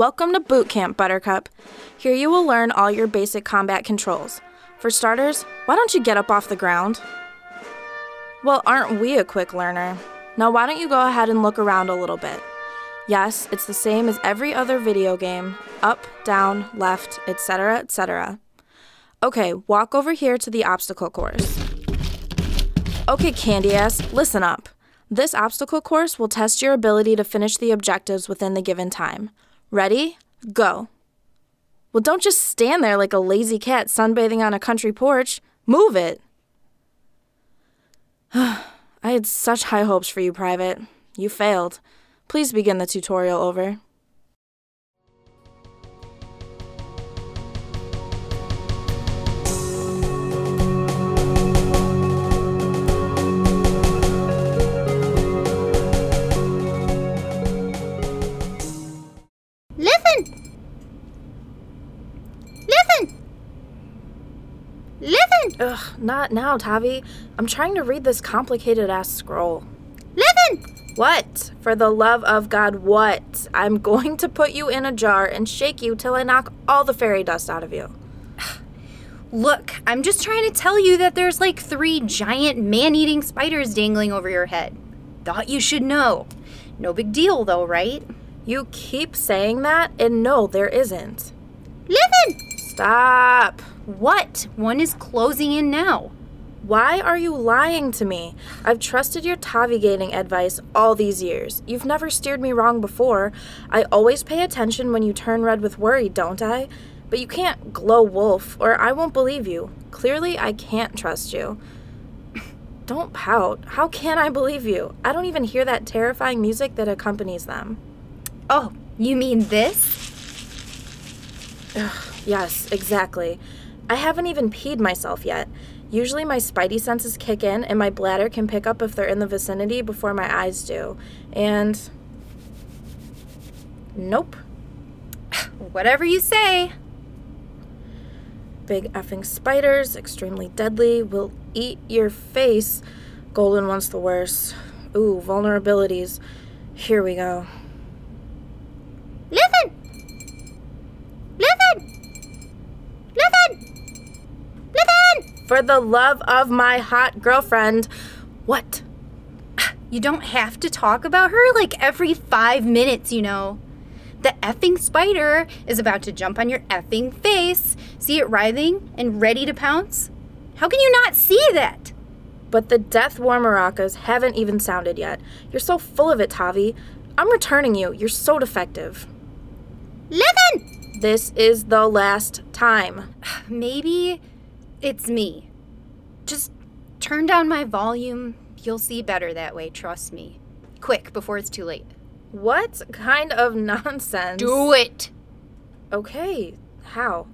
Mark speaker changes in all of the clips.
Speaker 1: Welcome to Boot Camp, Buttercup. Here you will learn all your basic combat controls. For starters, why don't you get up off the ground? Well, aren't we a quick learner? Now, why don't you go ahead and look around a little bit? Yes, it's the same as every other video game up, down, left, etc., etc. Okay, walk over here to the obstacle course. Okay, candy ass, listen up. This obstacle course will test your ability to finish the objectives within the given time. Ready? Go. Well, don't just stand there like a lazy cat sunbathing on a country porch. Move it. I had such high hopes for you, Private. You failed. Please begin the tutorial over.
Speaker 2: Listen!
Speaker 1: Ugh, not now, Tavi. I'm trying to read this complicated ass scroll.
Speaker 2: Listen!
Speaker 1: What? For the love of God, what? I'm going to put you in a jar and shake you till I knock all the fairy dust out of you.
Speaker 2: Look, I'm just trying to tell you that there's like three giant man eating spiders dangling over your head. Thought you should know. No big deal, though, right?
Speaker 1: You keep saying that, and no, there isn't.
Speaker 2: Listen!
Speaker 1: Stop.
Speaker 2: What? One is closing in now.
Speaker 1: Why are you lying to me? I've trusted your navigating advice all these years. You've never steered me wrong before. I always pay attention when you turn red with worry, don't I? But you can't glow wolf, or I won't believe you. Clearly, I can't trust you. Don't pout. How can I believe you? I don't even hear that terrifying music that accompanies them.
Speaker 2: Oh, you mean this?
Speaker 1: Ugh, yes, exactly. I haven't even peed myself yet. Usually my spidey senses kick in and my bladder can pick up if they're in the vicinity before my eyes do. And. Nope.
Speaker 2: Whatever you say.
Speaker 1: Big effing spiders, extremely deadly, will eat your face. Golden wants the worst. Ooh, vulnerabilities. Here we go.
Speaker 2: Listen! Listen! Listen! Listen!
Speaker 1: For the love of my hot girlfriend. What?
Speaker 2: You don't have to talk about her like every five minutes, you know. The effing spider is about to jump on your effing face. See it writhing and ready to pounce? How can you not see that?
Speaker 1: But the death war maracas haven't even sounded yet. You're so full of it, Tavi. I'm returning you. You're so defective.
Speaker 2: Listen!
Speaker 1: This is the last time.
Speaker 2: Maybe it's me. Just turn down my volume. You'll see better that way, trust me. Quick, before it's too late.
Speaker 1: What kind of nonsense?
Speaker 2: Do it!
Speaker 1: Okay, how?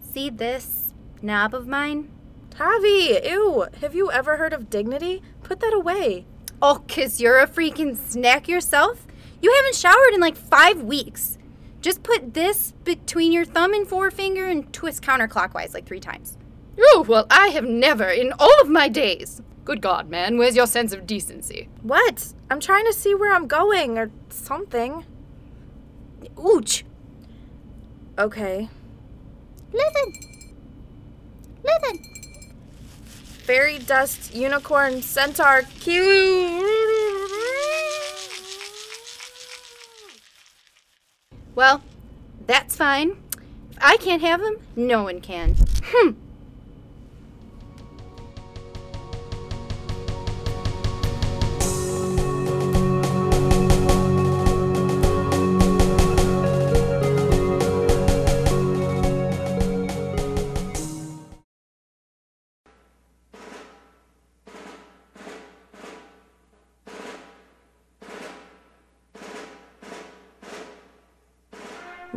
Speaker 2: See this knob of mine?
Speaker 1: Tavi, ew. Have you ever heard of dignity? Put that away.
Speaker 2: Oh, cause you're a freaking snack yourself? You haven't showered in like five weeks. Just put this between your thumb and forefinger and twist counterclockwise like three times.
Speaker 3: Oh, well, I have never in all of my days. Good God, man, where's your sense of decency?
Speaker 1: What? I'm trying to see where I'm going or something.
Speaker 2: Ooch!
Speaker 1: Okay.
Speaker 2: Listen! Listen!
Speaker 1: Fairy dust, unicorn, centaur, kiwi.
Speaker 2: Well, that's fine. If I can't have them, no one can. Hmm.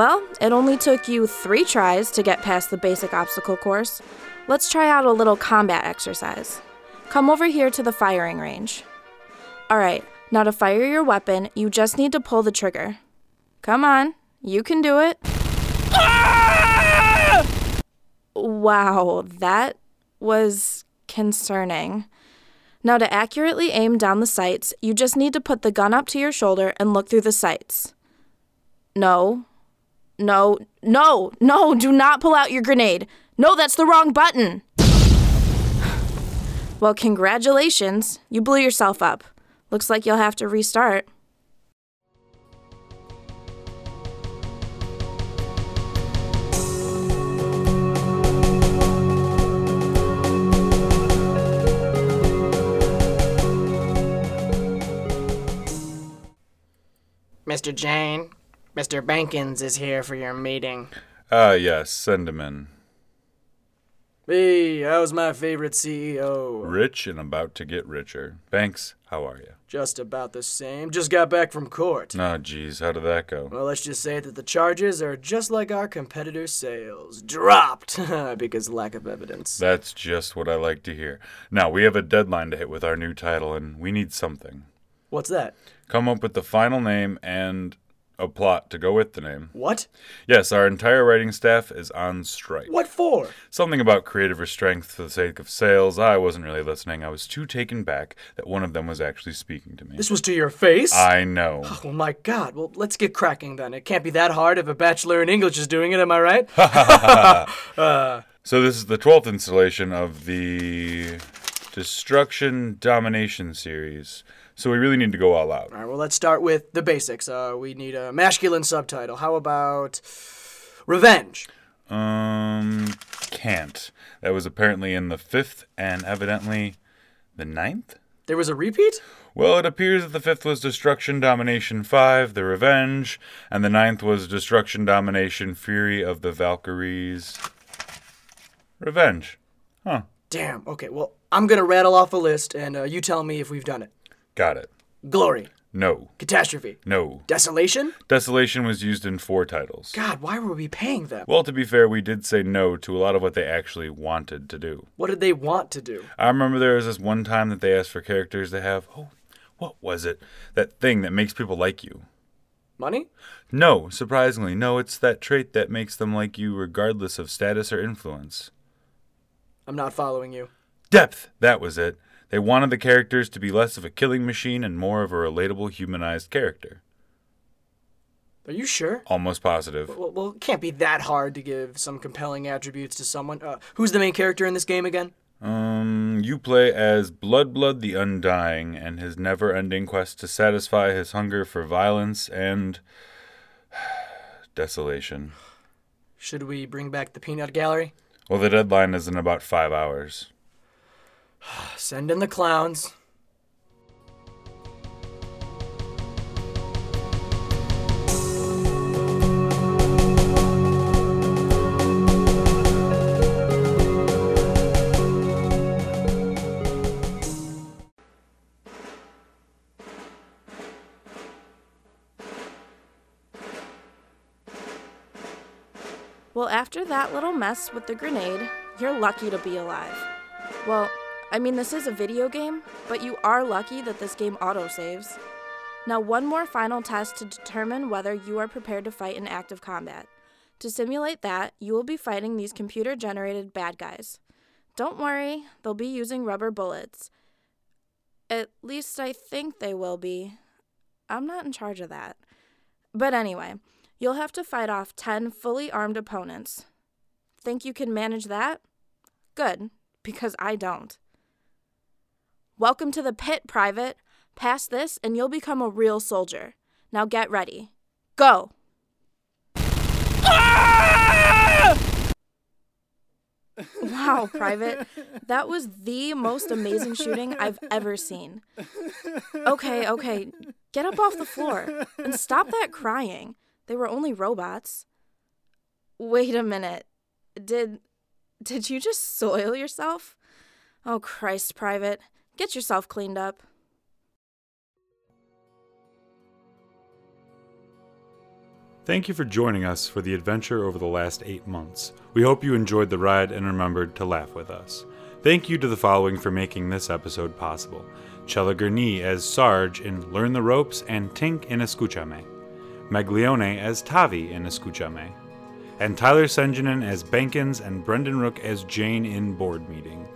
Speaker 1: Well, it only took you three tries to get past the basic obstacle course. Let's try out a little combat exercise. Come over here to the firing range. Alright, now to fire your weapon, you just need to pull the trigger. Come on, you can do it. Wow, that was concerning. Now, to accurately aim down the sights, you just need to put the gun up to your shoulder and look through the sights. No, no, no, no, do not pull out your grenade. No, that's the wrong button. Well, congratulations. You blew yourself up. Looks like you'll have to restart.
Speaker 4: Mr. Jane, Mr. Bankins is here for your meeting.
Speaker 5: Ah, yes, send him in.
Speaker 6: Hey, how's my favorite CEO?
Speaker 5: Rich and about to get richer. Banks, how are you?
Speaker 6: Just about the same. Just got back from court.
Speaker 5: Oh, geez, how did that go?
Speaker 6: Well, let's just say that the charges are just like our competitors' sales. Dropped! because lack of evidence.
Speaker 5: That's just what I like to hear. Now, we have a deadline to hit with our new title, and we need something.
Speaker 6: What's that?
Speaker 5: Come up with the final name and a plot to go with the name.
Speaker 6: What?
Speaker 5: Yes, our entire writing staff is on strike.
Speaker 6: What for?
Speaker 5: Something about creative restraint for the sake of sales. I wasn't really listening. I was too taken back that one of them was actually speaking to me.
Speaker 6: This was to your face?
Speaker 5: I know.
Speaker 6: Oh my god. Well, let's get cracking then. It can't be that hard if a bachelor in English is doing it, am I right? uh.
Speaker 5: So this is the 12th installation of the Destruction Domination series. So we really need to go all out.
Speaker 6: All right, well, let's start with the basics. Uh, we need a masculine subtitle. How about revenge?
Speaker 5: Um, can't. That was apparently in the fifth and evidently the ninth?
Speaker 6: There was a repeat?
Speaker 5: Well, it appears that the fifth was Destruction Domination 5, The Revenge, and the ninth was Destruction Domination Fury of the Valkyries. Revenge. Huh.
Speaker 6: Damn. Okay, well, I'm gonna rattle off a list and uh, you tell me if we've done it.
Speaker 5: Got it.
Speaker 6: Glory,
Speaker 5: No.
Speaker 6: catastrophe,
Speaker 5: No.
Speaker 6: desolation.
Speaker 5: Desolation was used in four titles.
Speaker 6: God, why were we paying them?
Speaker 5: Well, to be fair, we did say no to a lot of what they actually wanted to do.
Speaker 6: What did they want to do?
Speaker 5: I remember there was this one time that they asked for characters to have, oh, what was it? That thing that makes people like you.
Speaker 6: Money?
Speaker 5: No, surprisingly, no, it's that trait that makes them like you regardless of status or influence.
Speaker 6: I'm not following you.
Speaker 5: Depth, that was it. They wanted the characters to be less of a killing machine and more of a relatable, humanized character.
Speaker 6: Are you sure?
Speaker 5: Almost positive.
Speaker 6: Well, well, it can't be that hard to give some compelling attributes to someone. Uh, who's the main character in this game again?
Speaker 5: Um, you play as Blood Blood the Undying and his never ending quest to satisfy his hunger for violence and desolation.
Speaker 6: Should we bring back the peanut gallery?
Speaker 5: Well, the deadline is in about five hours.
Speaker 6: Send in the clowns.
Speaker 1: Well, after that little mess with the grenade, you're lucky to be alive. Well, I mean, this is a video game, but you are lucky that this game autosaves. Now, one more final test to determine whether you are prepared to fight in active combat. To simulate that, you will be fighting these computer generated bad guys. Don't worry, they'll be using rubber bullets. At least I think they will be. I'm not in charge of that. But anyway, you'll have to fight off 10 fully armed opponents. Think you can manage that? Good, because I don't. Welcome to the pit, Private. Pass this and you'll become a real soldier. Now get ready. Go! Ah! Wow, Private. That was the most amazing shooting I've ever seen. Okay, okay. Get up off the floor and stop that crying. They were only robots. Wait a minute. Did did you just soil yourself? Oh Christ, Private. Get yourself cleaned up.
Speaker 5: Thank you for joining us for the adventure over the last eight months. We hope you enjoyed the ride and remembered to laugh with us. Thank you to the following for making this episode possible Chella Gurney as Sarge in Learn the Ropes and Tink in Escúchame, Maglione as Tavi in Escúchame, and Tyler Senjanen as Bankins and Brendan Rook as Jane in Board Meeting.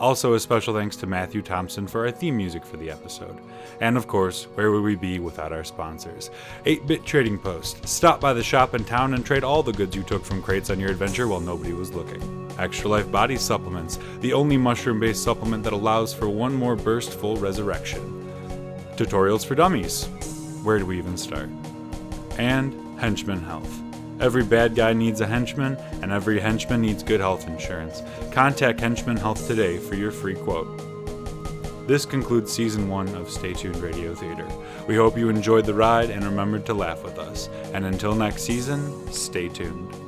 Speaker 5: Also, a special thanks to Matthew Thompson for our theme music for the episode. And of course, where would we be without our sponsors? 8 Bit Trading Post. Stop by the shop in town and trade all the goods you took from crates on your adventure while nobody was looking. Extra Life Body Supplements, the only mushroom based supplement that allows for one more burst full resurrection. Tutorials for Dummies. Where do we even start? And Henchman Health. Every bad guy needs a henchman, and every henchman needs good health insurance. Contact Henchman Health today for your free quote. This concludes season one of Stay Tuned Radio Theater. We hope you enjoyed the ride and remembered to laugh with us. And until next season, stay tuned.